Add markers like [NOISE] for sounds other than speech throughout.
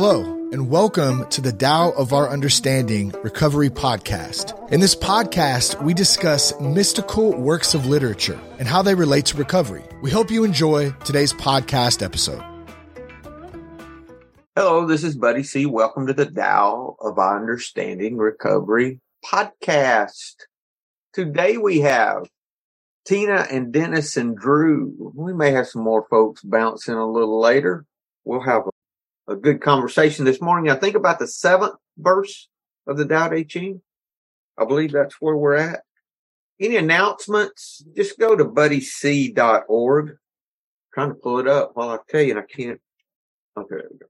Hello, and welcome to the Tao of Our Understanding Recovery Podcast. In this podcast, we discuss mystical works of literature and how they relate to recovery. We hope you enjoy today's podcast episode. Hello, this is Buddy C. Welcome to the Tao of Our Understanding Recovery Podcast. Today we have Tina and Dennis and Drew. We may have some more folks bouncing a little later. We'll have a good conversation this morning. I think about the seventh verse of the Tao Te Ching. I believe that's where we're at. Any announcements? Just go to buddyc.org. trying to pull it up while I tell you, and I can't. Okay, there we go.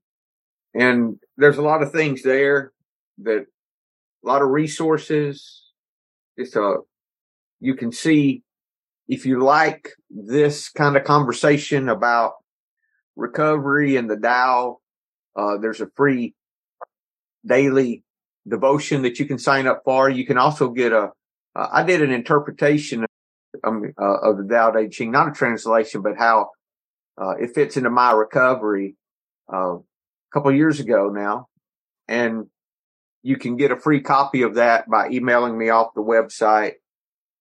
And there's a lot of things there that a lot of resources. It's a, uh, you can see if you like this kind of conversation about recovery and the Tao, uh, there's a free daily devotion that you can sign up for. You can also get a. Uh, I did an interpretation um, uh, of the Tao Te Ching, not a translation, but how uh, it fits into my recovery uh, a couple years ago now. And you can get a free copy of that by emailing me off the website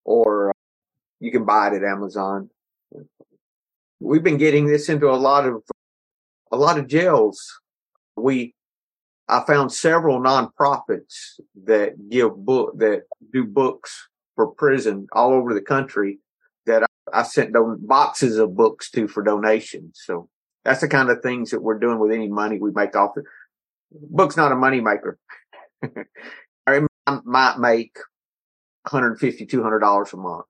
or uh, you can buy it at Amazon. We've been getting this into a lot of, a lot of jails we I found several nonprofits that give book that do books for prison all over the country that I, I sent don- boxes of books to for donations. So that's the kind of things that we're doing with any money we make off it. Book's not a money maker. [LAUGHS] I might make 150 $200 a month,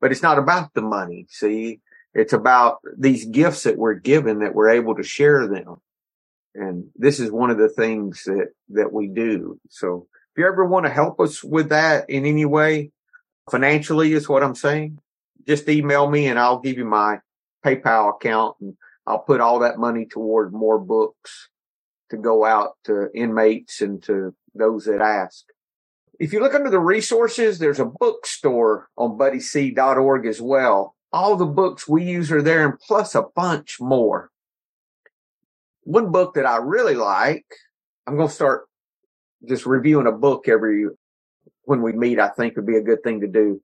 but it's not about the money. See, it's about these gifts that we're given that we're able to share them. And this is one of the things that, that we do. So if you ever want to help us with that in any way, financially is what I'm saying, just email me and I'll give you my PayPal account and I'll put all that money toward more books to go out to inmates and to those that ask. If you look under the resources, there's a bookstore on buddyc.org as well. All the books we use are there and plus a bunch more one book that I really like, I'm going to start just reviewing a book every, when we meet, I think would be a good thing to do.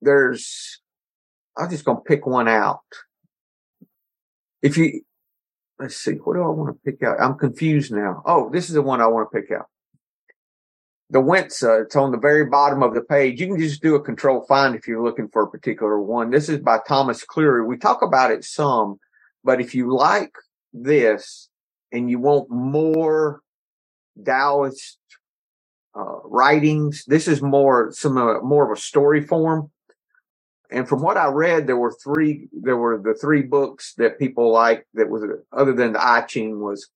There's, I'm just going to pick one out. If you, let's see, what do I want to pick out? I'm confused now. Oh, this is the one I want to pick out. The Wentzu, uh, it's on the very bottom of the page. You can just do a control find if you're looking for a particular one. This is by Thomas Cleary. We talk about it some, but if you like this and you want more Taoist uh, writings, this is more some uh, more of a story form. And from what I read, there were three. There were the three books that people liked. That was other than the I Ching was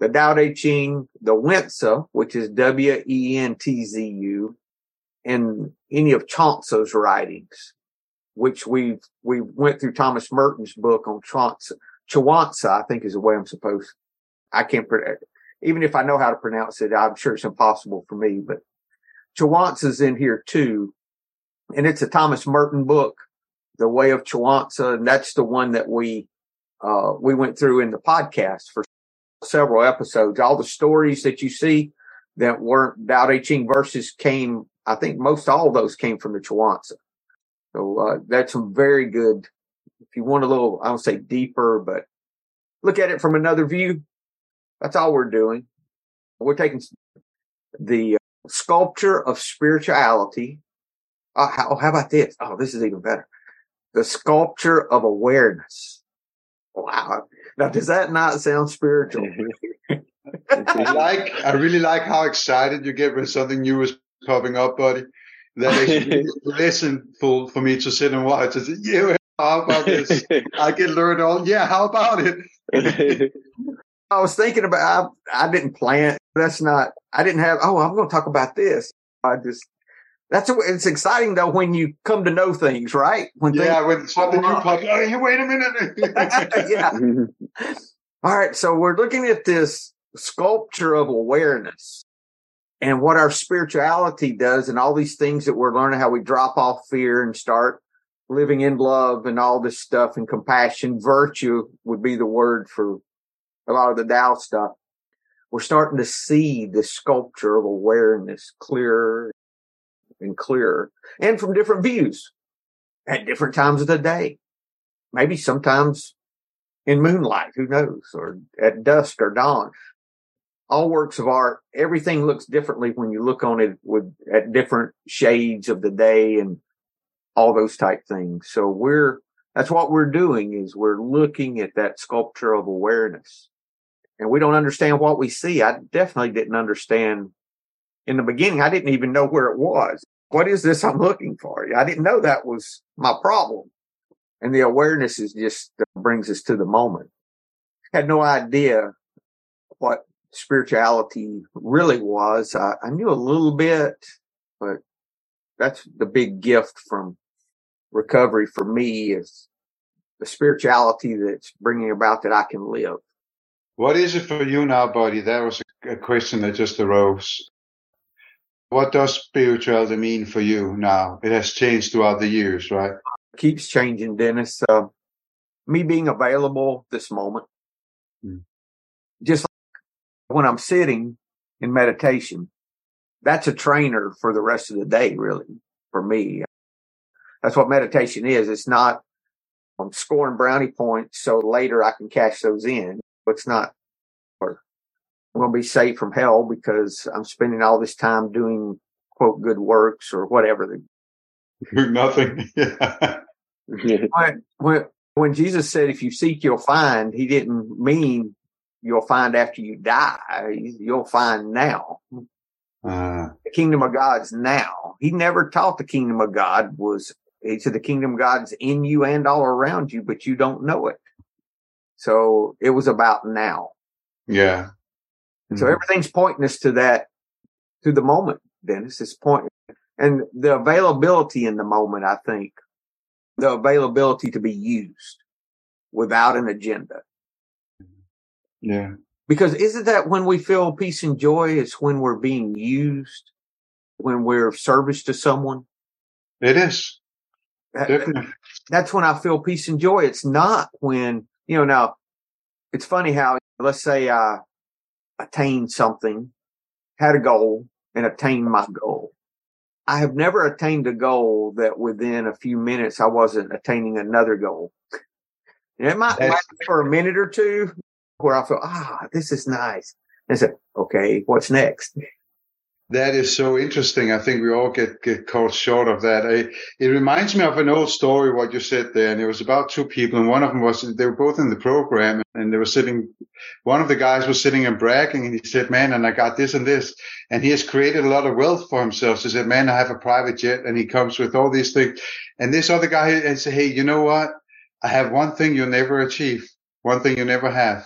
the Tao Te Ching, the Wentzu, which is W E N T Z U, and any of Chuang-Tzu's writings, which we we went through Thomas Merton's book on Chuang-Tzu, Chuang-Tzu, I think is the way I'm supposed. I can't, even if I know how to pronounce it, I'm sure it's impossible for me, but Chuang-Tzu's in here too. And it's a Thomas Merton book, The Way of Chuang-Tzu. And that's the one that we, uh, we went through in the podcast for several episodes. All the stories that you see that weren't Tao Te Ching verses came, I think most all those came from the Chuang-Tzu. So, uh, that's some very good if you want a little, I don't say deeper, but look at it from another view, that's all we're doing. We're taking the uh, sculpture of spirituality. Oh how, how about this? Oh, this is even better. The sculpture of awareness. Wow. Now, does that not sound spiritual? [LAUGHS] I like, I really like how excited you get when something new is popping up, buddy. That is [LAUGHS] listen for, for me to sit and watch. It's, yeah, how about this? [LAUGHS] I can learn all. Yeah, how about it? [LAUGHS] I was thinking about, I, I didn't plan. That's not, I didn't have, oh, I'm going to talk about this. I just, that's, it's exciting though when you come to know things, right? When yeah, things, when something new pops, oh, wait a minute. [LAUGHS] yeah. Mm-hmm. All right. So we're looking at this sculpture of awareness and what our spirituality does and all these things that we're learning how we drop off fear and start living in love and all this stuff and compassion. Virtue would be the word for a lot of the Tao stuff. we're starting to see the sculpture of awareness clearer and clearer and from different views at different times of the day. Maybe sometimes in moonlight, who knows, or at dusk or dawn. All works of art, everything looks differently when you look on it with at different shades of the day and all those type things. So we're, that's what we're doing is we're looking at that sculpture of awareness and we don't understand what we see. I definitely didn't understand in the beginning. I didn't even know where it was. What is this I'm looking for? I didn't know that was my problem. And the awareness is just uh, brings us to the moment. Had no idea what spirituality really was. I, I knew a little bit, but that's the big gift from recovery for me is the spirituality that's bringing about that I can live. What is it for you now, buddy? That was a question that just arose. What does spirituality mean for you now? It has changed throughout the years, right? Keeps changing, Dennis. Uh, me being available this moment, mm. just like when I'm sitting in meditation, that's a trainer for the rest of the day, really, for me. That's what meditation is. It's not I'm scoring brownie points so later I can cash those in it's not, or I'm going to be saved from hell because I'm spending all this time doing quote good works or whatever. [LAUGHS] Nothing. [LAUGHS] [LAUGHS] when, when, when Jesus said, if you seek, you'll find, he didn't mean you'll find after you die. You'll find now. Uh, the kingdom of God's now. He never taught the kingdom of God was, he said the kingdom of God's in you and all around you, but you don't know it. So it was about now. Yeah. Mm-hmm. So everything's pointing us to that, to the moment, Dennis. It's pointing and the availability in the moment, I think, the availability to be used without an agenda. Yeah. Because isn't that when we feel peace and joy? It's when we're being used, when we're of service to someone. It is. Definitely. That's when I feel peace and joy. It's not when you know, now it's funny how, let's say I attained something, had a goal and attained my goal. I have never attained a goal that within a few minutes I wasn't attaining another goal. And it might last for a minute or two where I feel, ah, this is nice. And I said, okay, what's next? That is so interesting. I think we all get, get caught short of that. I, it reminds me of an old story, what you said there. And it was about two people. And one of them was, they were both in the program and they were sitting, one of the guys was sitting and bragging and he said, man, and I got this and this. And he has created a lot of wealth for himself. So he said, man, I have a private jet and he comes with all these things. And this other guy said, hey, you know what? I have one thing you'll never achieve. One thing you never have.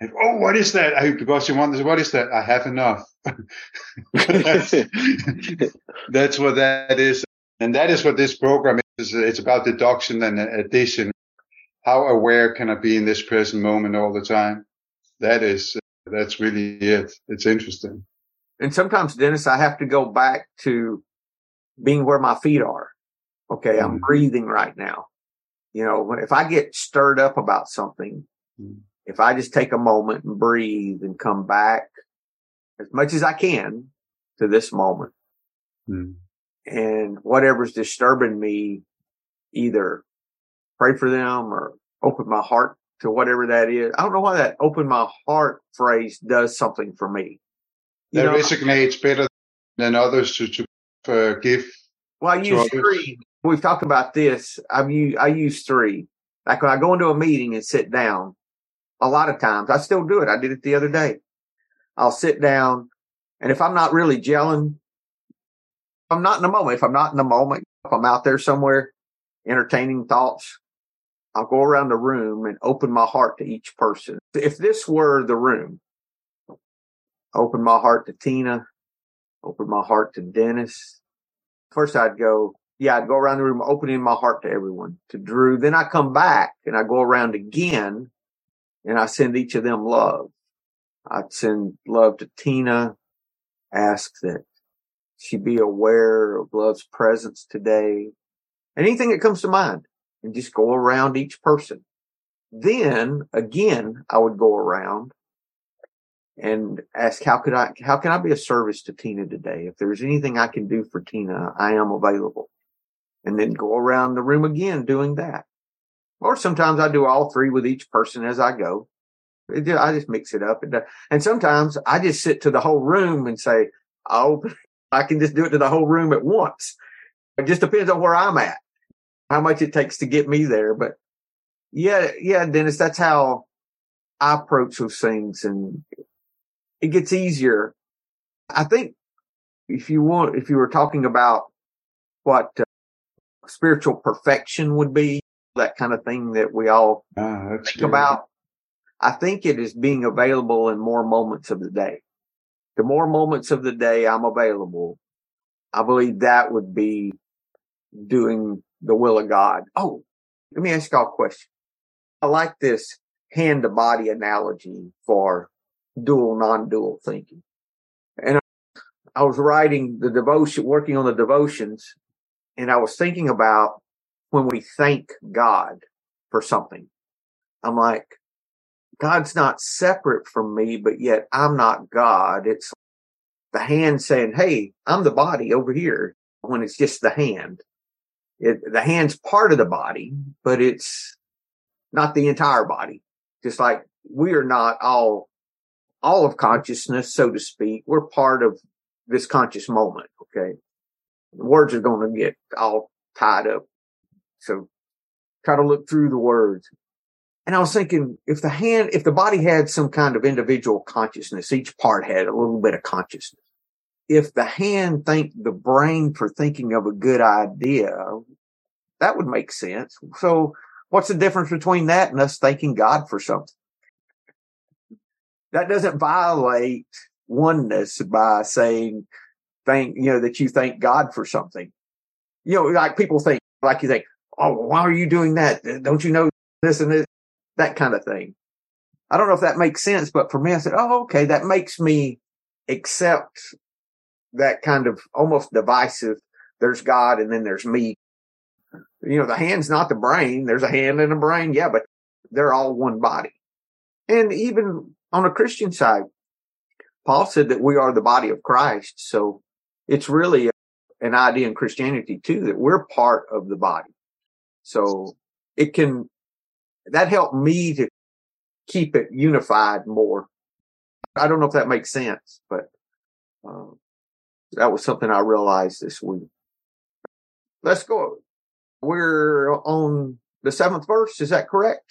And, oh, what is that? I, because you want this, what is that? I have enough. [LAUGHS] that's, that's what that is. And that is what this program is. It's about deduction and addition. How aware can I be in this present moment all the time? That is, that's really it. It's interesting. And sometimes, Dennis, I have to go back to being where my feet are. Okay. I'm mm. breathing right now. You know, if I get stirred up about something, mm if I just take a moment and breathe and come back as much as I can to this moment mm. and whatever's disturbing me, either pray for them or open my heart to whatever that is. I don't know why that open my heart phrase does something for me. You that know, resonates better than others to, to uh, give. Well, I use three. We've talked about this. I've used, I use three. Like when I go into a meeting and sit down, a lot of times. I still do it. I did it the other day. I'll sit down and if I'm not really gelling, I'm not in the moment. If I'm not in the moment, if I'm out there somewhere entertaining thoughts, I'll go around the room and open my heart to each person. If this were the room, open my heart to Tina, open my heart to Dennis. First I'd go, yeah, I'd go around the room opening my heart to everyone, to Drew. Then I come back and I go around again and I send each of them love. I'd send love to Tina, ask that she be aware of love's presence today. Anything that comes to mind and just go around each person. Then again, I would go around and ask how could I how can I be a service to Tina today? If there's anything I can do for Tina, I am available. And then go around the room again doing that. Or sometimes I do all three with each person as I go. I just mix it up. And sometimes I just sit to the whole room and say, oh, [LAUGHS] I can just do it to the whole room at once. It just depends on where I'm at, how much it takes to get me there. But yeah, yeah, Dennis, that's how I approach those things and it gets easier. I think if you want, if you were talking about what uh, spiritual perfection would be, that kind of thing that we all ah, think good. about, I think it is being available in more moments of the day. The more moments of the day I'm available, I believe that would be doing the will of God. Oh, let me ask y'all a question. I like this hand to body analogy for dual, non-dual thinking. And I was writing the devotion, working on the devotions, and I was thinking about when we thank God for something. I'm like, God's not separate from me, but yet I'm not God. It's the hand saying, Hey, I'm the body over here when it's just the hand. It, the hand's part of the body, but it's not the entire body. Just like we are not all all of consciousness, so to speak. We're part of this conscious moment. Okay. The words are going to get all tied up. So try to look through the words. And I was thinking if the hand, if the body had some kind of individual consciousness, each part had a little bit of consciousness. If the hand thanked the brain for thinking of a good idea, that would make sense. So what's the difference between that and us thanking God for something? that doesn't violate oneness by saying thank you know that you thank God for something. You know, like people think, like you think, oh, why are you doing that? Don't you know this and this? That kind of thing. I don't know if that makes sense, but for me, I said, oh, okay, that makes me accept that kind of almost divisive. There's God and then there's me. You know, the hand's not the brain. There's a hand and a brain. Yeah, but they're all one body. And even on a Christian side, Paul said that we are the body of Christ. So it's really an idea in Christianity too that we're part of the body. So it can, that helped me to keep it unified more. I don't know if that makes sense, but uh, that was something I realized this week. Let's go. We're on the seventh verse. Is that correct?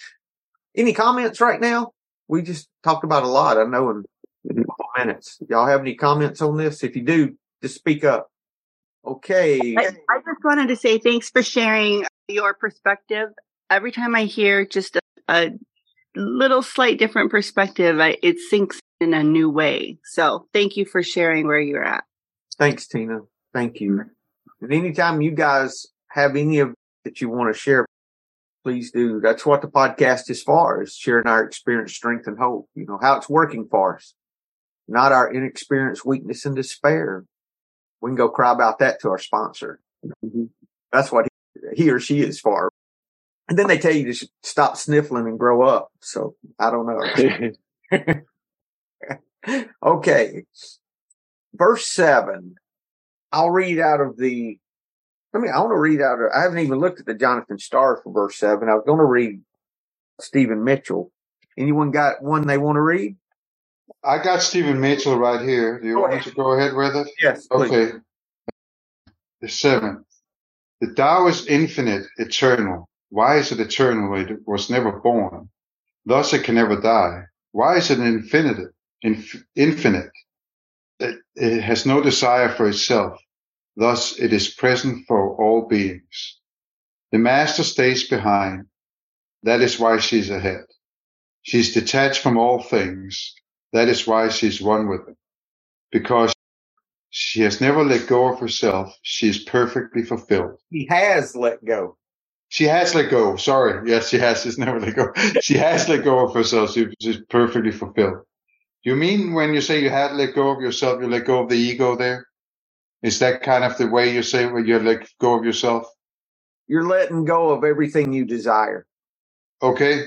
Any comments right now? we just talked about a lot. I know in, in minutes. Y'all have any comments on this? If you do, just speak up. Okay. I, I just wanted to say thanks for sharing your perspective. Every time I hear just a, a little slight different perspective, I, it sinks in a new way. So thank you for sharing where you're at. Thanks, Tina. Thank you. And anytime you guys have any of that you want to share, please do. That's what the podcast is for, is sharing our experience, strength, and hope. You know, how it's working for us, not our inexperience, weakness, and despair. We can go cry about that to our sponsor. Mm-hmm. That's what he, he or she is for. And then they tell you to stop sniffling and grow up. So I don't know. [LAUGHS] okay. Verse seven. I'll read out of the I mean, I want to read out. of, I haven't even looked at the Jonathan Star for verse seven. I was going to read Stephen Mitchell. Anyone got one they want to read? I got Stephen Mitchell right here. Do you go want ahead. to go ahead with it? Yes. Please. Okay. The seventh. The Tao is infinite, eternal. Why is it eternal? It was never born. Thus it can never die. Why is it infinite? Inf- infinite. It, it has no desire for itself. Thus it is present for all beings. The master stays behind. That is why she's ahead. She's detached from all things. That is why she's one with them. Because she has never let go of herself. She is perfectly fulfilled. He has let go. She has let go. Sorry. Yes, she has. She's never let go. [LAUGHS] She has let go of herself. She, she's perfectly fulfilled. You mean when you say you had let go of yourself, you let go of the ego there? Is that kind of the way you say when you let go of yourself? You're letting go of everything you desire. Okay.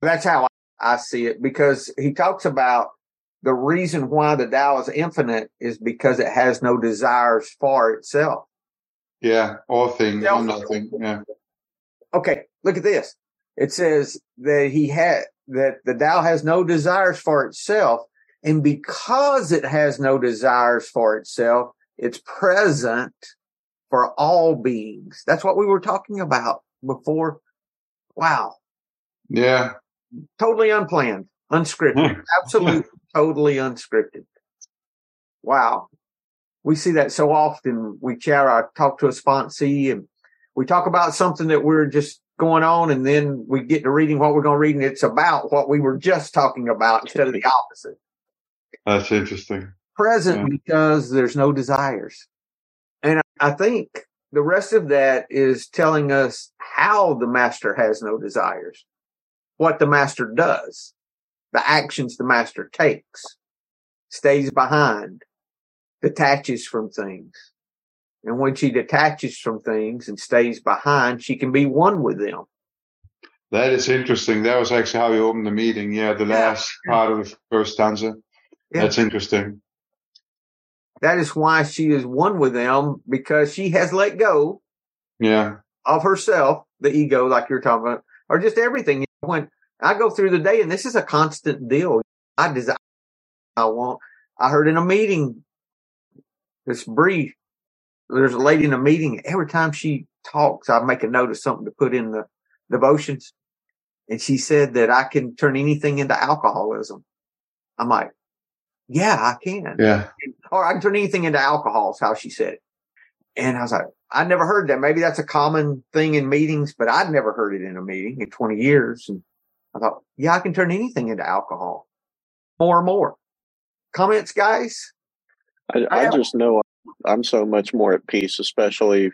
That's how I see it because he talks about the reason why the Tao is infinite is because it has no desires for itself. Yeah, all things or nothing. Yeah. Okay, look at this. It says that he had that the Tao has no desires for itself, and because it has no desires for itself, it's present for all beings. That's what we were talking about before. Wow. Yeah. Totally unplanned, unscripted, hmm. absolutely, [LAUGHS] totally unscripted. Wow. We see that so often. We chat, I talk to a sponsee and we talk about something that we're just going on and then we get to reading what we're going to read and it's about what we were just talking about instead of the opposite. That's interesting. Present yeah. because there's no desires. And I think the rest of that is telling us how the master has no desires what the master does, the actions the master takes, stays behind, detaches from things. And when she detaches from things and stays behind, she can be one with them. That is interesting. That was actually how we opened the meeting. Yeah, the last part of the first stanza. Yeah. That's interesting. That is why she is one with them because she has let go. Yeah. Of herself, the ego, like you're talking about, or just everything. When I go through the day, and this is a constant deal. I desire, I want. I heard in a meeting, this brief. There's a lady in a meeting. Every time she talks, I make a note of something to put in the devotions, and she said that I can turn anything into alcoholism. I'm like, yeah, I can. Yeah. Or I can turn anything into alcohol. Is how she said it. And I was like, I never heard that. Maybe that's a common thing in meetings, but I'd never heard it in a meeting in 20 years. And I thought, yeah, I can turn anything into alcohol. More and more. Comments, guys? I, I, I just know I'm so much more at peace, especially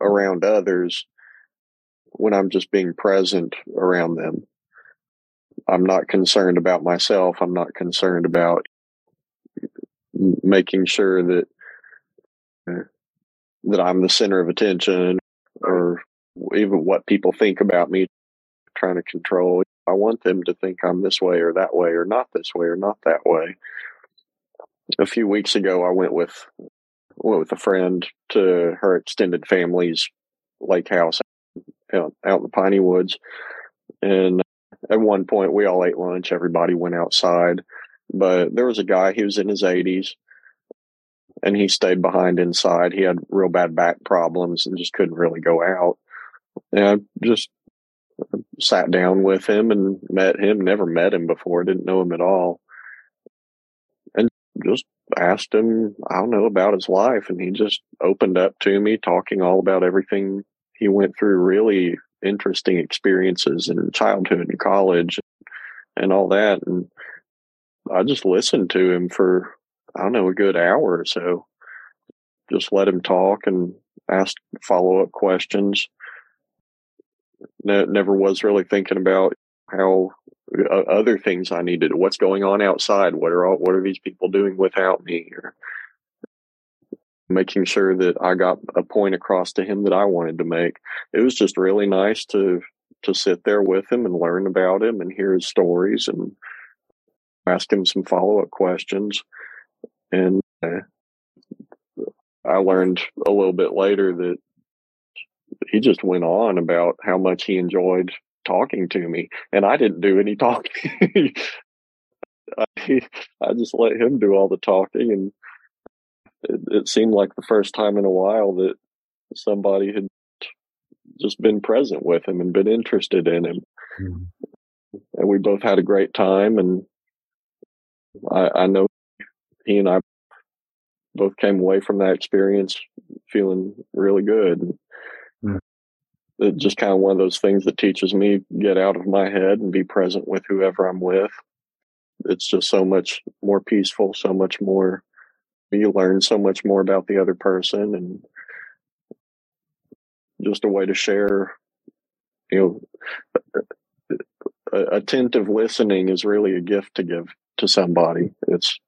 around others when I'm just being present around them. I'm not concerned about myself. I'm not concerned about making sure that uh, that I'm the center of attention or even what people think about me trying to control. I want them to think I'm this way or that way or not this way or not that way. A few weeks ago, I went with with a friend to her extended family's lake house out, out in the piney woods, and at one point we all ate lunch. Everybody went outside, but there was a guy. He was in his 80s, and he stayed behind inside. He had real bad back problems and just couldn't really go out. And I just sat down with him and met him, never met him before, didn't know him at all. Just asked him, I don't know, about his life. And he just opened up to me, talking all about everything he went through, really interesting experiences in childhood and college and all that. And I just listened to him for, I don't know, a good hour or so. Just let him talk and ask follow up questions ne- never was really thinking about how other things I needed. What's going on outside? What are all, what are these people doing without me? Or making sure that I got a point across to him that I wanted to make. It was just really nice to to sit there with him and learn about him and hear his stories and ask him some follow up questions. And uh, I learned a little bit later that he just went on about how much he enjoyed talking to me, and I didn't do any [LAUGHS] talking. I, I just let him do all the talking, and it, it seemed like the first time in a while that somebody had just been present with him and been interested in him. Mm-hmm. And we both had a great time. And I, I, know he and I both came away from that experience feeling really good it's just kind of one of those things that teaches me get out of my head and be present with whoever I'm with. It's just so much more peaceful, so much more. You learn so much more about the other person and just a way to share, you know, attentive listening is really a gift to give to somebody. It's,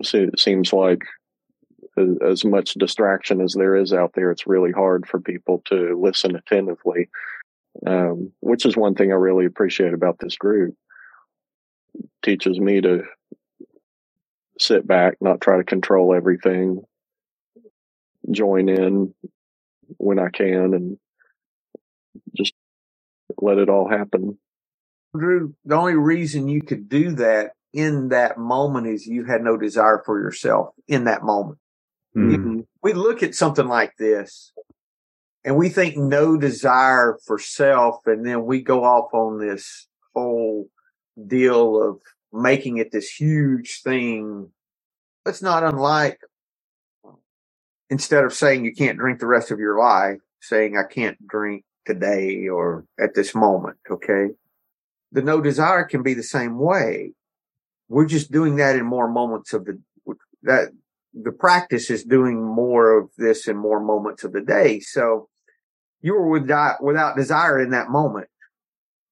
it seems like as much distraction as there is out there, it's really hard for people to listen attentively, um, which is one thing I really appreciate about this group. teaches me to sit back, not try to control everything, join in when I can, and just let it all happen. Drew, the only reason you could do that in that moment is you had no desire for yourself in that moment. Mm-hmm. We look at something like this and we think no desire for self, and then we go off on this whole deal of making it this huge thing. It's not unlike instead of saying you can't drink the rest of your life, saying I can't drink today or at this moment. Okay. The no desire can be the same way. We're just doing that in more moments of the, that the practice is doing more of this in more moments of the day. So you were without, without desire in that moment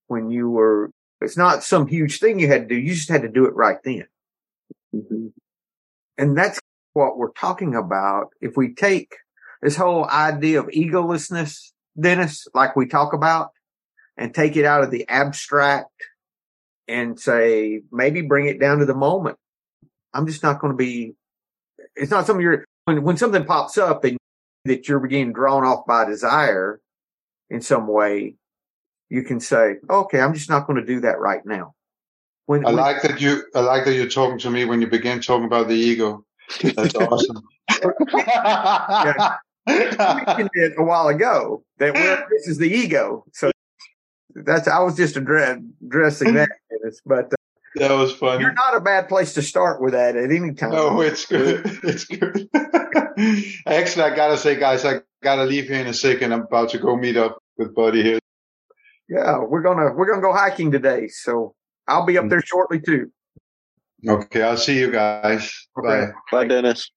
when you were, it's not some huge thing you had to do. You just had to do it right then. Mm-hmm. And that's what we're talking about. If we take this whole idea of egolessness, Dennis, like we talk about, and take it out of the abstract and say, maybe bring it down to the moment. I'm just not going to be, it's not something you're, when, when something pops up and that you're being drawn off by desire in some way, you can say, okay, I'm just not going to do that right now. When, I when, like that you, I like that you're talking to me when you begin talking about the ego. That's [LAUGHS] awesome. yeah. mentioned it a while ago that [LAUGHS] this is the ego. So that's I was just addressing that, but uh, that was funny. You're not a bad place to start with that at any time. No, it's good. [LAUGHS] It's good. [LAUGHS] Actually, I gotta say, guys, I gotta leave here in a second. I'm about to go meet up with Buddy here. Yeah, we're gonna we're gonna go hiking today, so I'll be up there shortly too. Okay, I'll see you guys. Okay. Bye. Bye, Dennis.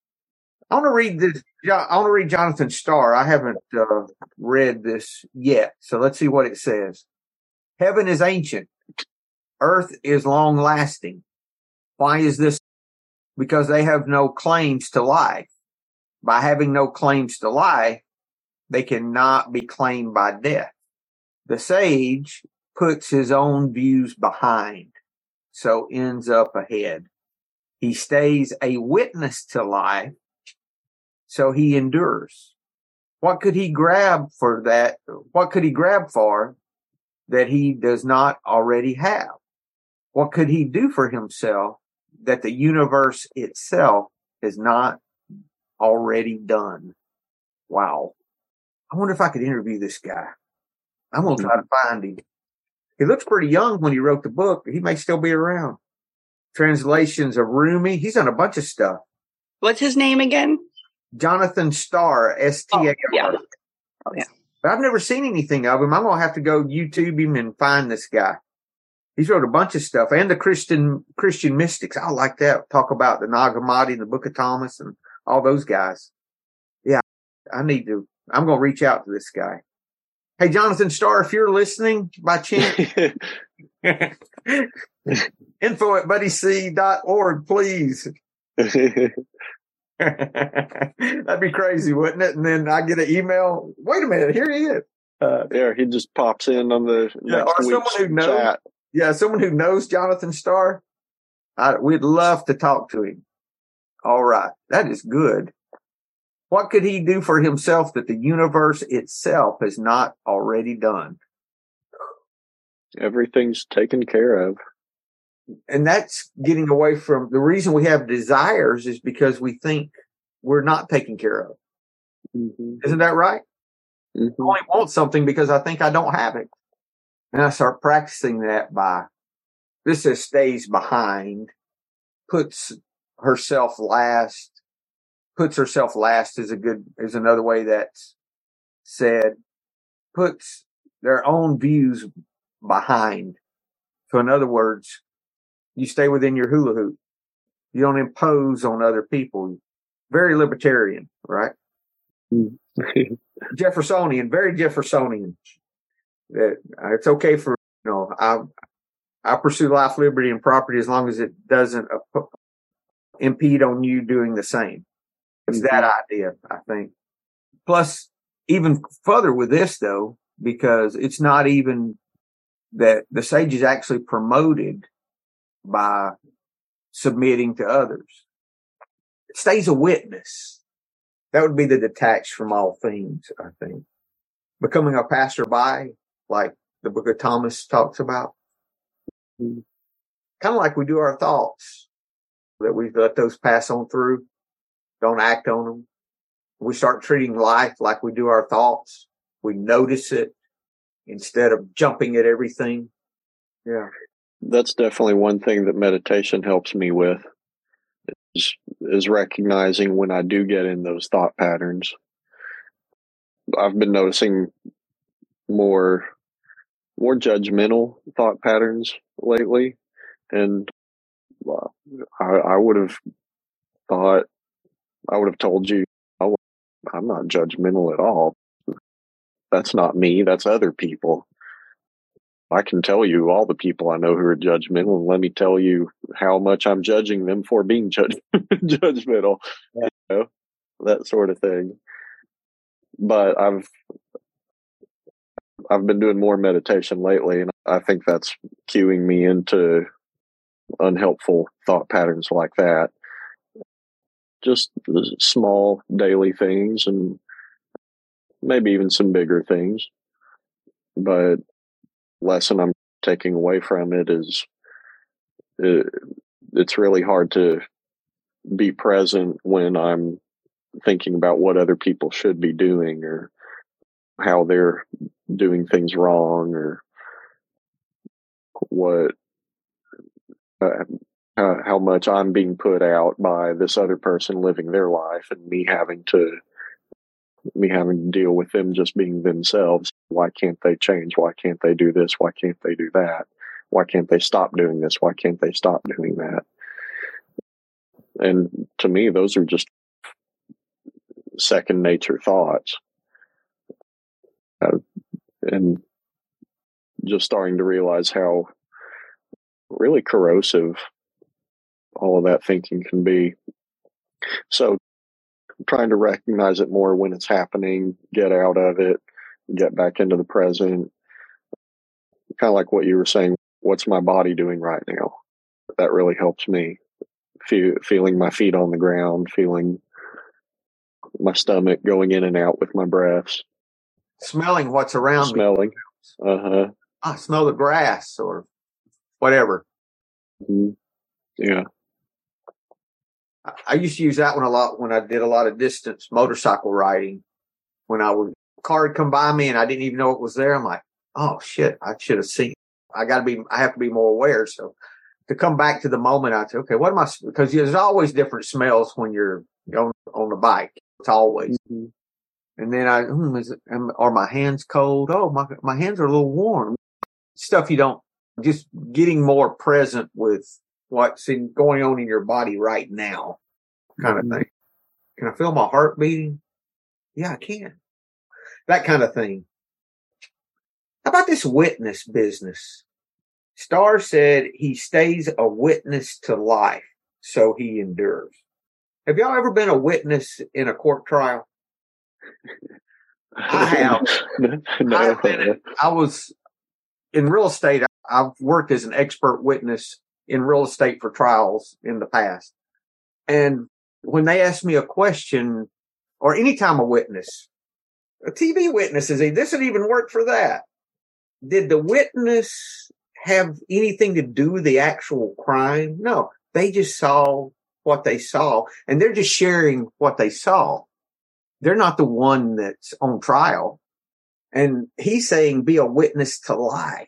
I want to read this. I want to read Jonathan Star. I haven't uh, read this yet, so let's see what it says. Heaven is ancient. Earth is long lasting. Why is this? Because they have no claims to life. By having no claims to life, they cannot be claimed by death. The sage puts his own views behind, so ends up ahead. He stays a witness to life so he endures. What could he grab for that? What could he grab for that he does not already have? What could he do for himself that the universe itself has not already done? Wow. I wonder if I could interview this guy. I'm going to try to find him. He looks pretty young when he wrote the book. But he may still be around. Translations of Rumi. He's done a bunch of stuff. What's his name again? Jonathan Star, S T A R. Oh, yeah. Oh, yeah. But I've never seen anything of him. I'm going to have to go YouTube him and find this guy. He's wrote a bunch of stuff and the Christian, Christian mystics. I like that. Talk about the Nag Hammadi and the Book of Thomas and all those guys. Yeah. I need to, I'm going to reach out to this guy. Hey, Jonathan Star, if you're listening by chance, [LAUGHS] info at buddyc.org, please. [LAUGHS] That'd be crazy, wouldn't it? And then I get an email. Wait a minute, here he is. Uh, yeah, he just pops in on the yeah, or someone who knows. Chat. Yeah, someone who knows Jonathan Star. I, we'd love to talk to him. All right, that is good. What could he do for himself that the universe itself has not already done? Everything's taken care of and that's getting away from the reason we have desires is because we think we're not taken care of. Mm-hmm. Isn't that right? Mm-hmm. I only want something because I think I don't have it. And I start practicing that by this says stays behind, puts herself last, puts herself last is a good, is another way that's said, puts their own views behind. So in other words, you stay within your hula hoop. You don't impose on other people. Very libertarian, right? Mm. [LAUGHS] Jeffersonian, very Jeffersonian. That uh, it's okay for you know I I pursue life, liberty, and property as long as it doesn't impede on you doing the same. It's that mm-hmm. idea, I think. Plus, even further with this though, because it's not even that the sage is actually promoted by submitting to others. It stays a witness. That would be the detached from all things, I think. Becoming a passerby, like the book of Thomas talks about. Kind of like we do our thoughts, that we let those pass on through, don't act on them. We start treating life like we do our thoughts. We notice it instead of jumping at everything. Yeah. That's definitely one thing that meditation helps me with is, is recognizing when I do get in those thought patterns. I've been noticing more more judgmental thought patterns lately, and uh, I, I would have thought I would have told you I'm not judgmental at all. That's not me. That's other people. I can tell you all the people I know who are judgmental, and let me tell you how much I'm judging them for being [LAUGHS] judge- judgmental, yeah. you know, that sort of thing. But I've I've been doing more meditation lately, and I think that's cueing me into unhelpful thought patterns like that. Just small daily things, and maybe even some bigger things. But lesson I'm taking away from it is it, it's really hard to be present when I'm thinking about what other people should be doing or how they're doing things wrong or what uh, how, how much I'm being put out by this other person living their life and me having to me having to deal with them just being themselves. Why can't they change? Why can't they do this? Why can't they do that? Why can't they stop doing this? Why can't they stop doing that? And to me, those are just second nature thoughts. Uh, and just starting to realize how really corrosive all of that thinking can be. So trying to recognize it more when it's happening, get out of it, get back into the present. Kind of like what you were saying, what's my body doing right now? That really helps me. Feel, feeling my feet on the ground, feeling my stomach going in and out with my breaths. Smelling what's around Smelling. Uh huh. I smell the grass or whatever. Mm-hmm. Yeah. I used to use that one a lot when I did a lot of distance motorcycle riding. When I would car would come by me and I didn't even know it was there, I'm like, oh shit, I should have seen. I got to be, I have to be more aware. So to come back to the moment, I say, okay, what am I? Because there's always different smells when you're on on the bike. It's always. Mm-hmm. And then I, hmm, is it, are my hands cold? Oh, my my hands are a little warm. Stuff you don't. Just getting more present with what's in, going on in your body right now kind of mm-hmm. thing. Can I feel my heart beating? Yeah, I can. That kind of thing. How about this witness business? Star said he stays a witness to life, so he endures. Have y'all ever been a witness in a court trial? I have. [LAUGHS] no. I, I was in real estate. I've worked as an expert witness in real estate for trials in the past. And when they ask me a question or anytime a witness, a TV witness is, this would even work for that. Did the witness have anything to do with the actual crime? No, they just saw what they saw and they're just sharing what they saw. They're not the one that's on trial. And he's saying be a witness to life.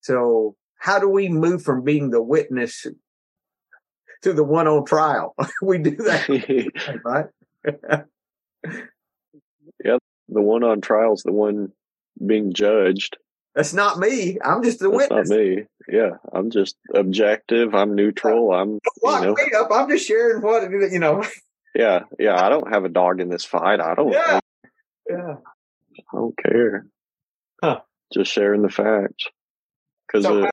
So how do we move from being the witness to the one on trial? [LAUGHS] we do that, [LAUGHS] right? [LAUGHS] yeah. The one on trial is the one being judged. That's not me. I'm just the That's witness. Not me. Yeah, I'm just objective. I'm neutral. I'm. Lock you know, me up. I'm just sharing what you know. Yeah, yeah. I don't have a dog in this fight. I don't. Yeah, yeah. I don't care. Huh. Just sharing the facts. Because so,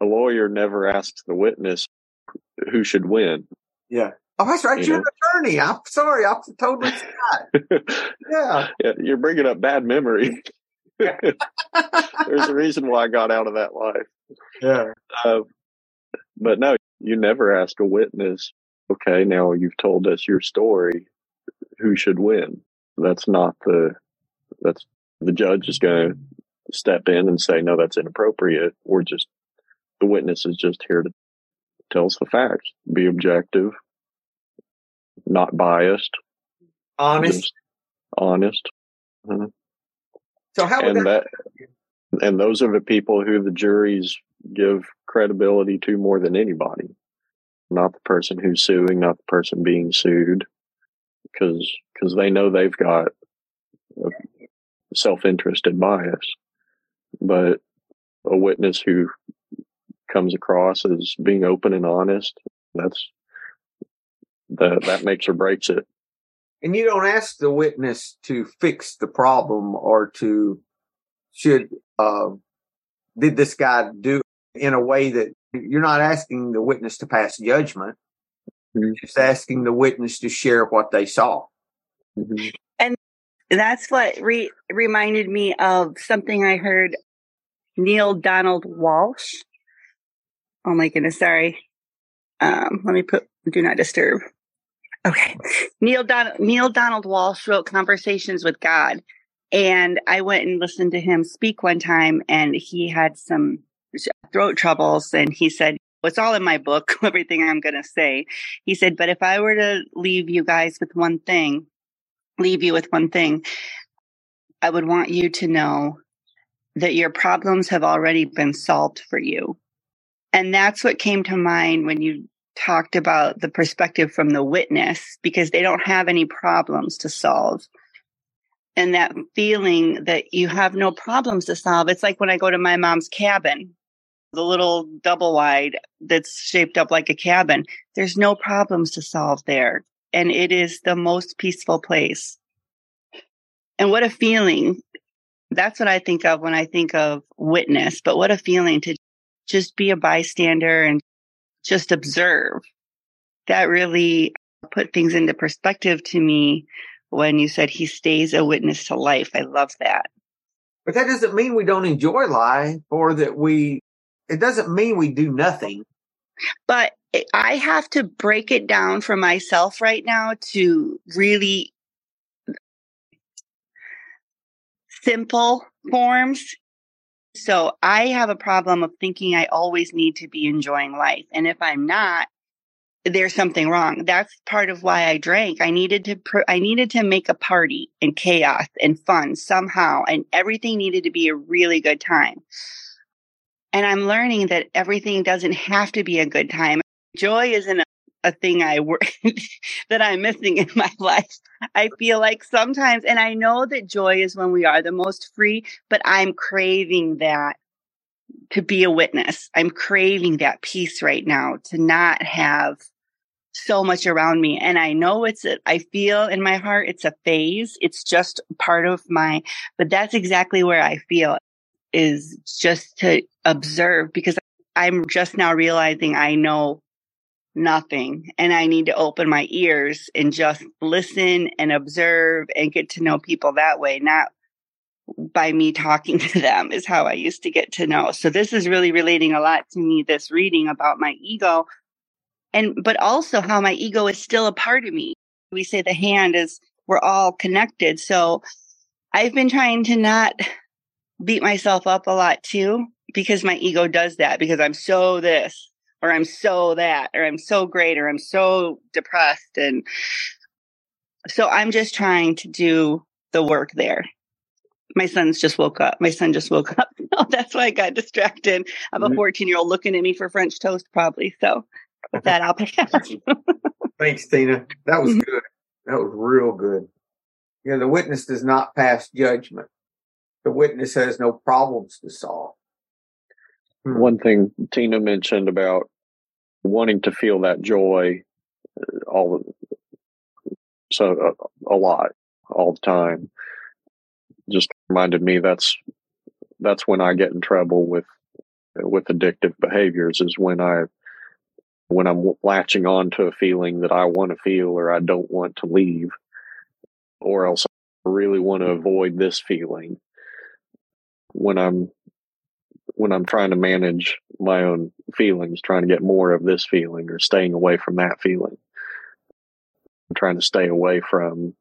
a lawyer never asks the witness who should win. Yeah. Oh, that's right. You are an attorney. I'm sorry. I'm totally [LAUGHS] forgot. yeah. [LAUGHS] yeah. You're bringing up bad memory. There's a reason why I got out of that life. Yeah. Uh, but no, you never ask a witness, okay, now you've told us your story. Who should win? That's not the, that's the judge is going to step in and say, no, that's inappropriate. We're just, the witness is just here to tell us the facts, be objective, not biased, honest, honest. Mm-hmm. So how and that, that, and those are the people who the juries give credibility to more than anybody, not the person who's suing, not the person being sued, because because they know they've got self-interested bias, but a witness who comes across as being open and honest, that's that that makes or breaks it. And you don't ask the witness to fix the problem or to should uh, did this guy do in a way that you're not asking the witness to pass judgment. You're just asking the witness to share what they saw. Mm-hmm. And that's what re- reminded me of something I heard Neale Donald Walsch. Oh my goodness, sorry. Um, let me put do not disturb. Okay. Neale, Don- Neale Donald Walsch wrote Conversations with God. And I went and listened to him speak one time and he had some throat troubles. And he said, it's all in my book, [LAUGHS] everything I'm going to say. He said, but if I were to leave you guys with one thing, leave you with one thing, I would want you to know that your problems have already been solved for you. And that's what came to mind when you talked about the perspective from the witness because they don't have any problems to solve. And that feeling that you have no problems to solve. It's like when I go to my mom's cabin, the little double wide that's shaped up like a cabin. There's no problems to solve there. And it is the most peaceful place. And what a feeling. That's what I think of when I think of witness, but what a feeling to just be a bystander and just observe. That really put things into perspective to me when you said he stays a witness to life. I love that. But that doesn't mean we don't enjoy life or that we, it doesn't mean we do nothing. But I have to break it down for myself right now to really simple forms so I have a problem of thinking I always need to be enjoying life. And if I'm not, there's something wrong. That's part of why I drank. I needed to, pr- I needed to make a party and chaos and fun somehow. And everything needed to be a really good time. And I'm learning that everything doesn't have to be a good time. Joy isn't a, a thing I work [LAUGHS] that I'm missing in my [LAUGHS] life. I feel like sometimes, and I know that joy is when we are the most free, but I'm craving that to be a witness. I'm craving that peace right now to not have so much around me. And I know it's, a, I feel in my heart, it's a phase. It's just part of my, but that's exactly where I feel is just to observe because I'm just now realizing I know nothing. And I need to open my ears and just listen and observe and get to know people that way, not by me talking [LAUGHS] to them is how I used to get to know. So this is really relating a lot to me, this reading about my ego and, but also how my ego is still a part of me. We say the hand is, we're all connected. So I've been trying to not beat myself up a lot too, because my ego does that because I'm so this or I'm so that, or I'm so great, or I'm so depressed. And so I'm just trying to do the work there. My son's just woke up. My son just woke [LAUGHS] up. oh, [LAUGHS] that's why I got distracted. I have a mm-hmm. 14 year old looking at me for French toast, probably. So with that, I'll pass. [LAUGHS] Thanks, Tina. That was mm-hmm. good. That was real good. You know, the witness does not pass judgment. The witness has no problems to solve. Hmm. One thing Tina mentioned about wanting to feel that joy uh, all so a, uh, a lot all the time just reminded me that's that's when I get in trouble with with addictive behaviors is when I when I'm latching on to a feeling that I want to feel or I don't want to leave or else I really want to avoid this feeling when I'm when I'm trying to manage my own feelings, trying to get more of this feeling or staying away from that feeling. I'm trying to stay away from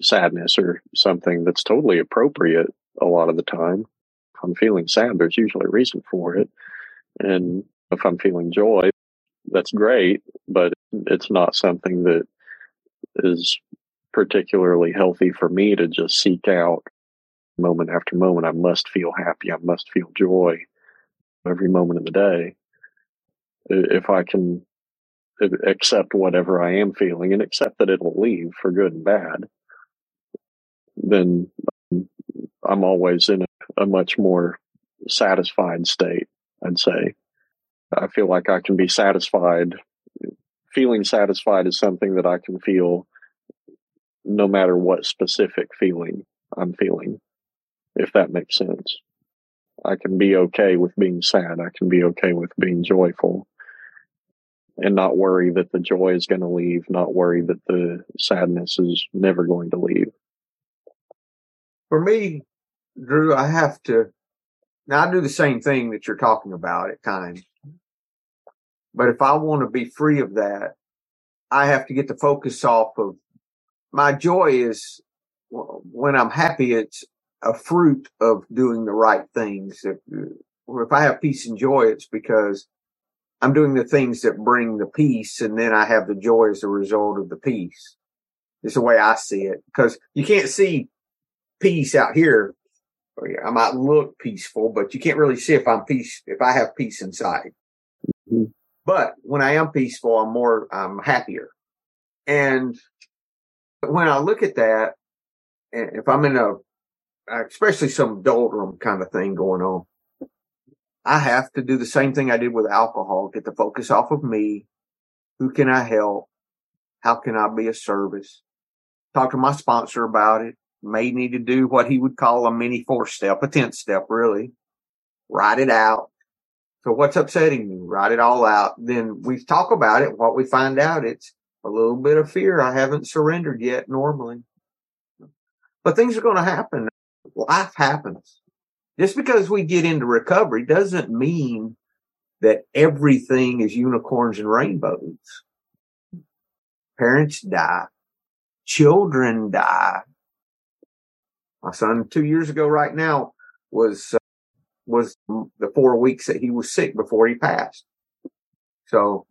sadness or something that's totally appropriate a lot of the time. If I'm feeling sad, there's usually a reason for it. And if I'm feeling joy, that's great, but it's not something that is particularly healthy for me to just seek out moment after moment. I must feel happy. I must feel joy every moment of the day. If I can accept whatever I am feeling and accept that it'll leave for good and bad, then um, I'm always in a, a much more satisfied state, I'd say. I feel like I can be satisfied. Feeling satisfied is something that I can feel no matter what specific feeling I'm feeling, if that makes sense. I can be okay with being sad. I can be okay with being joyful and not worry that the joy is going to leave, not worry that the sadness is never going to leave. For me, Drew, I have to, now I do the same thing that you're talking about at times. But if I want to be free of that, I have to get the focus off of my joy is when I'm happy, it's a fruit of doing the right things. If, uh, if I have peace and joy, it's because I'm doing the things that bring the peace and then I have the joy as a result of the peace. It's the way I see it because you can't see peace out here. I might look peaceful, but you can't really see if I'm peace, if I have peace inside. Mm-hmm. But when I am peaceful, I'm more, I'm happier. And when I look at that, and if I'm in a, especially some doldrum kind of thing going on, I have to do the same thing I did with alcohol, get the focus off of me. Who can I help? How can I be a service? Talk to my sponsor about it. May need to do what he would call a mini four step, a 10th step, really. Write it out. So what's upsetting me? Write it all out. Then we talk about it. What we find out, it's a little bit of fear. I haven't surrendered yet normally, but things are going to happen. Life happens. Just because we get into recovery doesn't mean that everything is unicorns and rainbows. Parents die. Children die. My son two years ago right now was, uh, was the four weeks that he was sick before he passed. So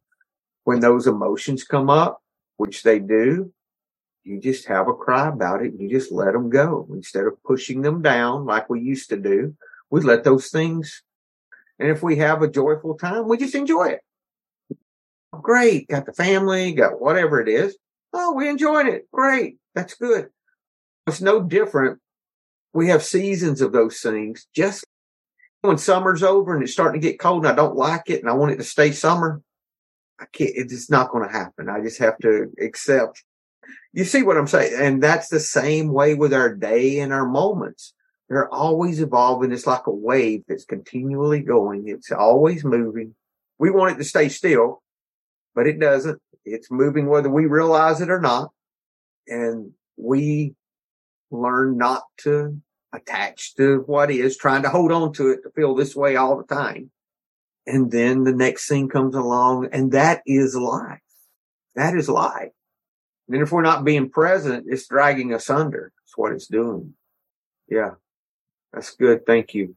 when those emotions come up, which they do, you just have a cry about it. You just let them go instead of pushing them down like we used to do. We let those things. And if we have a joyful time, we just enjoy it. Great. Got the family, got whatever it is. Oh, we enjoyed it. Great. That's good. It's no different. We have seasons of those things. Just when summer's over and it's starting to get cold and I don't like it and I want it to stay summer, I can't, it's not going to happen. I just have to accept. You see what I'm saying? And that's the same way with our day and our moments. They're always evolving. It's like a wave that's continually going. It's always moving. We want it to stay still, but it doesn't. It's moving whether we realize it or not. And we learn not to attach to what is, trying to hold on to it to feel this way all the time. And then the next thing comes along and that is life. That is life. And if we're not being present, it's dragging us under. That's what it's doing. Yeah. That's good. Thank you.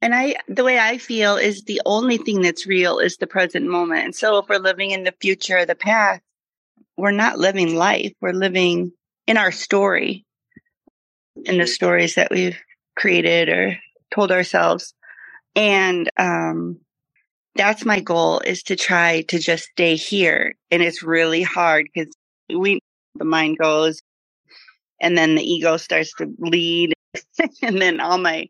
And I, the way I feel is the only thing that's real is the present moment. And so if we're living in the future or the past, we're not living life. We're living in our story, in the stories that we've created or told ourselves. And, um, that's my goal is to try to just stay here. And it's really hard because we, the mind goes and then the ego starts to lead [LAUGHS] and then all my,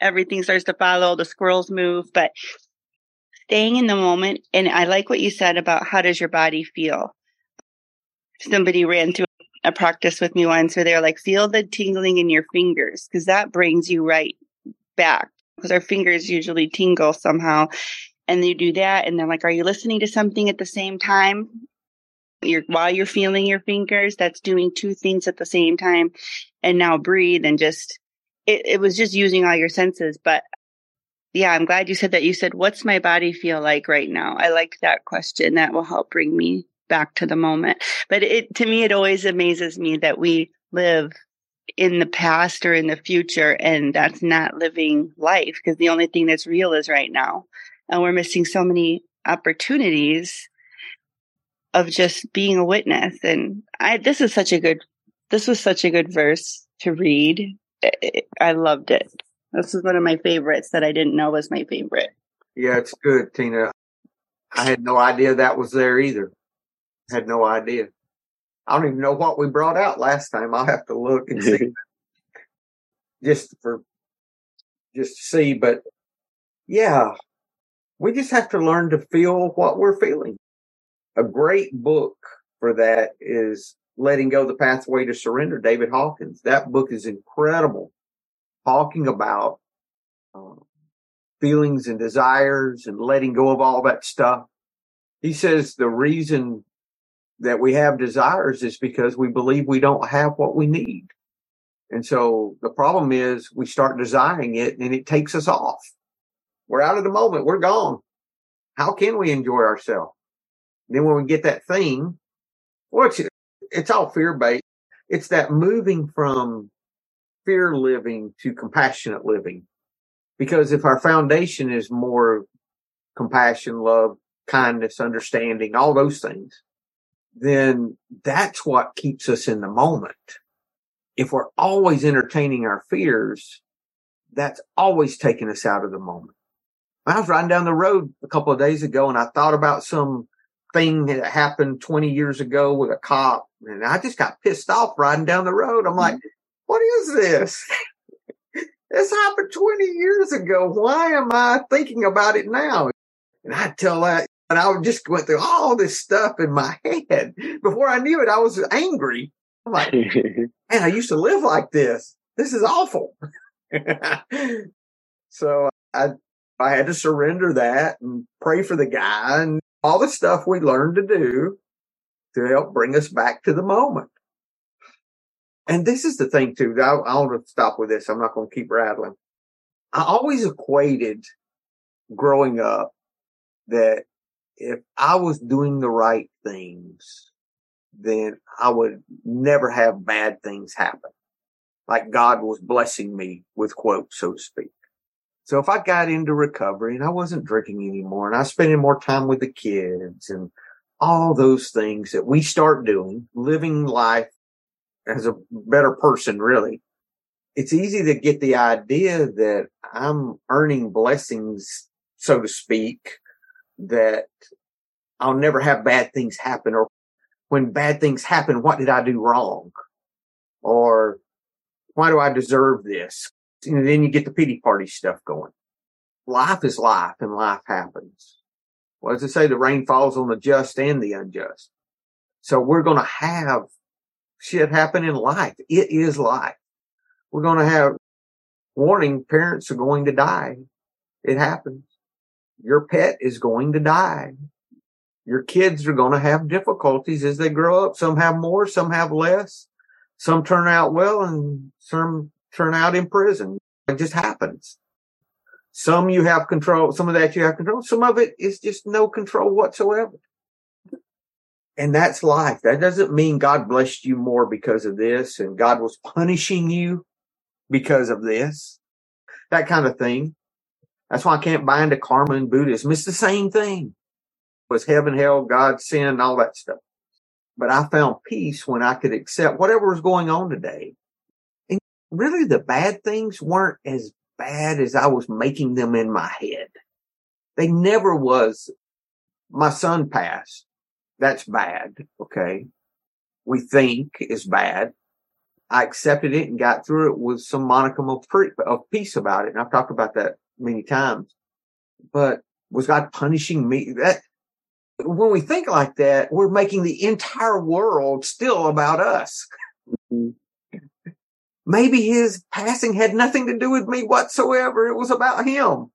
everything starts to follow the squirrels move, but staying in the moment. And I like what you said about how does your body feel? Somebody ran through a practice with me once where they're like, feel the tingling in your fingers because that brings you right back because our fingers usually tingle somehow. And you do that, and then like, are you listening to something at the same time? You're while you're feeling your fingers, that's doing two things at the same time. And now breathe and just it, it was just using all your senses. But yeah, I'm glad you said that. You said, what's my body feel like right now? I like that question. That will help bring me back to the moment. But it, to me, it always amazes me that we live in the past or in the future and that's not living life because the only thing that's real is right now. And we're missing so many opportunities of just being a witness. And I, this is such a good, this was such a good verse to read. I loved it. This is one of my favorites that I didn't know was my favorite. Yeah, it's good, Tina. I had no idea that was there either. Had no idea. I don't even know what we brought out last time. I'll have to look and see. [LAUGHS] just for just to see, but yeah, we just have to learn to feel what we're feeling. A great book for that is Letting Go the Pathway to Surrender, David Hawkins. That book is incredible talking about uh, feelings and desires and letting go of all that stuff. He says the reason that we have desires is because we believe we don't have what we need. And so the problem is we start desiring it and it takes us off. We're out of the moment. We're gone. How can we enjoy ourselves? Then when we get that thing, well, it's, it's all fear based. It's that moving from fear living to compassionate living. Because if our foundation is more compassion, love, kindness, understanding, all those things, then that's what keeps us in the moment. If we're always entertaining our fears, that's always taking us out of the moment. I was riding down the road a couple of days ago and I thought about some thing that happened 20 years ago with a cop and I just got pissed off riding down the road. I'm like, mm-hmm. what is this? [LAUGHS] this happened 20 years ago. Why am I thinking about it now? And I tell that, and I just went through all this stuff in my head. Before I knew it, I was angry. I'm like, [LAUGHS] man, I used to live like this. This is awful. [LAUGHS] so I, I had to surrender that and pray for the guy and all the stuff we learned to do to help bring us back to the moment. And this is the thing too. I, I want to stop with this. I'm not going to keep rattling. I always equated growing up that if I was doing the right things, then I would never have bad things happen. Like God was blessing me with quotes, so to speak. So if I got into recovery and I wasn't drinking anymore and I was spending more time with the kids and all those things that we start doing, living life as a better person, really. It's easy to get the idea that I'm earning blessings, so to speak, that I'll never have bad things happen or when bad things happen, what did I do wrong? Or why do I deserve this? And then you get the pity party stuff going. Life is life and life happens. What does it say? The rain falls on the just and the unjust. So we're going to have shit happen in life. It is life. We're going to have warning. Parents are going to die. It happens. Your pet is going to die. Your kids are going to have difficulties as they grow up. Some have more, some have less. Some turn out well and some turn out in prison. It just happens. Some you have control, some of that you have control. Some of it is just no control whatsoever. And that's life. That doesn't mean God blessed you more because of this and God was punishing you because of this. That kind of thing. That's why I can't bind to karma in Buddhism. It's the same thing. It was heaven, hell, God, sin, all that stuff. But I found peace when I could accept whatever was going on today. And really the bad things weren't as bad as I was making them in my head. They never was. My son passed that's bad. Okay. We think is bad. I accepted it and got through it with some monicum of, pre- of peace about it. And I've talked about that many times, but was God punishing me? That when we think like that, we're making the entire world still about us. Maybe his passing had nothing to do with me whatsoever. It was about him.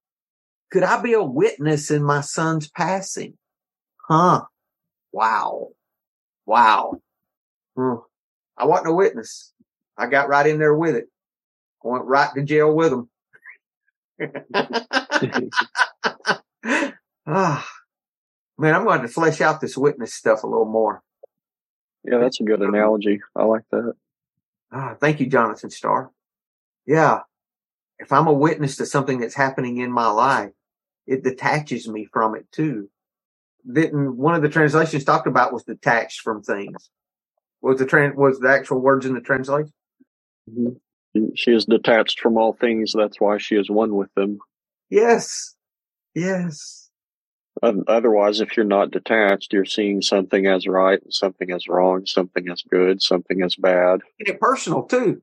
Could I be a witness in my son's passing? Huh? Wow. Wow. Hmm. I wasn't a witness. I got right in there with it. went right to jail with them. [LAUGHS] ah, man, I'm going to flesh out this witness stuff a little more. Yeah, that's a good analogy. I like that. Ah, thank you, Jonathan Star. Yeah. If I'm a witness to something that's happening in my life, it detaches me from it too. Then one of the translations talked about was detached from things. Was the trans was the actual words in the translation? Mm-hmm. She is detached from all things. That's why she is one with them. Yes. Yes. Otherwise, if you're not detached, you're seeing something as right, something as wrong, something as good, something as bad. And personal too.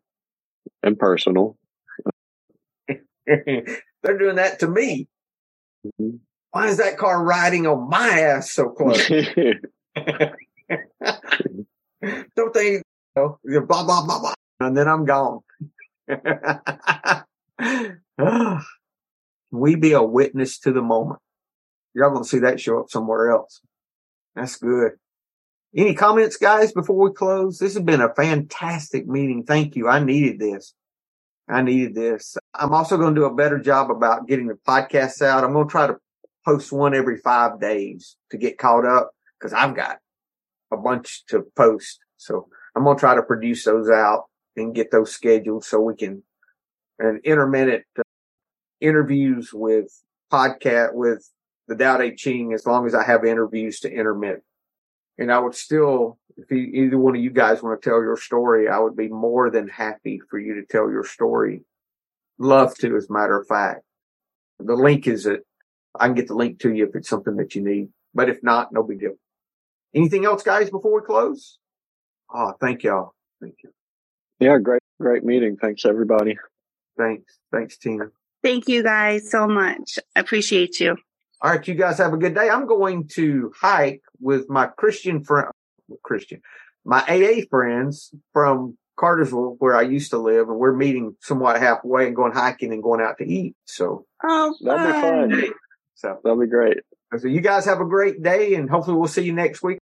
And personal. [LAUGHS] They're doing that to me. Mm-hmm. Why is that car riding on my ass so close? [LAUGHS] [LAUGHS] Don't they, you know, blah, blah, blah, blah. And then I'm gone. [LAUGHS] we be a witness to the moment. Y'all gonna see that show up somewhere else. That's good. Any comments, guys, before we close? This has been a fantastic meeting. Thank you. I needed this. I needed this. I'm also going to do a better job about getting the podcasts out. I'm going to try to post one every five days to get caught up because I've got a bunch to post. So I'm going to try to produce those out and get those scheduled so we can, and intermittent uh, interviews with podcast with the Tao Te Ching as long as I have interviews to intermit. And I would still, if you, either one of you guys want to tell your story, I would be more than happy for you to tell your story. Love to, as a matter of fact. The link is it. I can get the link to you if it's something that you need. But if not, no big deal. Anything else, guys, before we close? Oh, thank y'all. Thank you. Yeah, great, great meeting. Thanks, everybody. Thanks. Thanks, Tina. Thank you guys so much. I appreciate you. All right, you guys have a good day. I'm going to hike with my Christian friend, Christian, my AA friends from Cartersville, where I used to live, and we're meeting somewhat halfway and going hiking and going out to eat. So oh, that'll be fun. So that'll be great. So you guys have a great day, and hopefully we'll see you next week.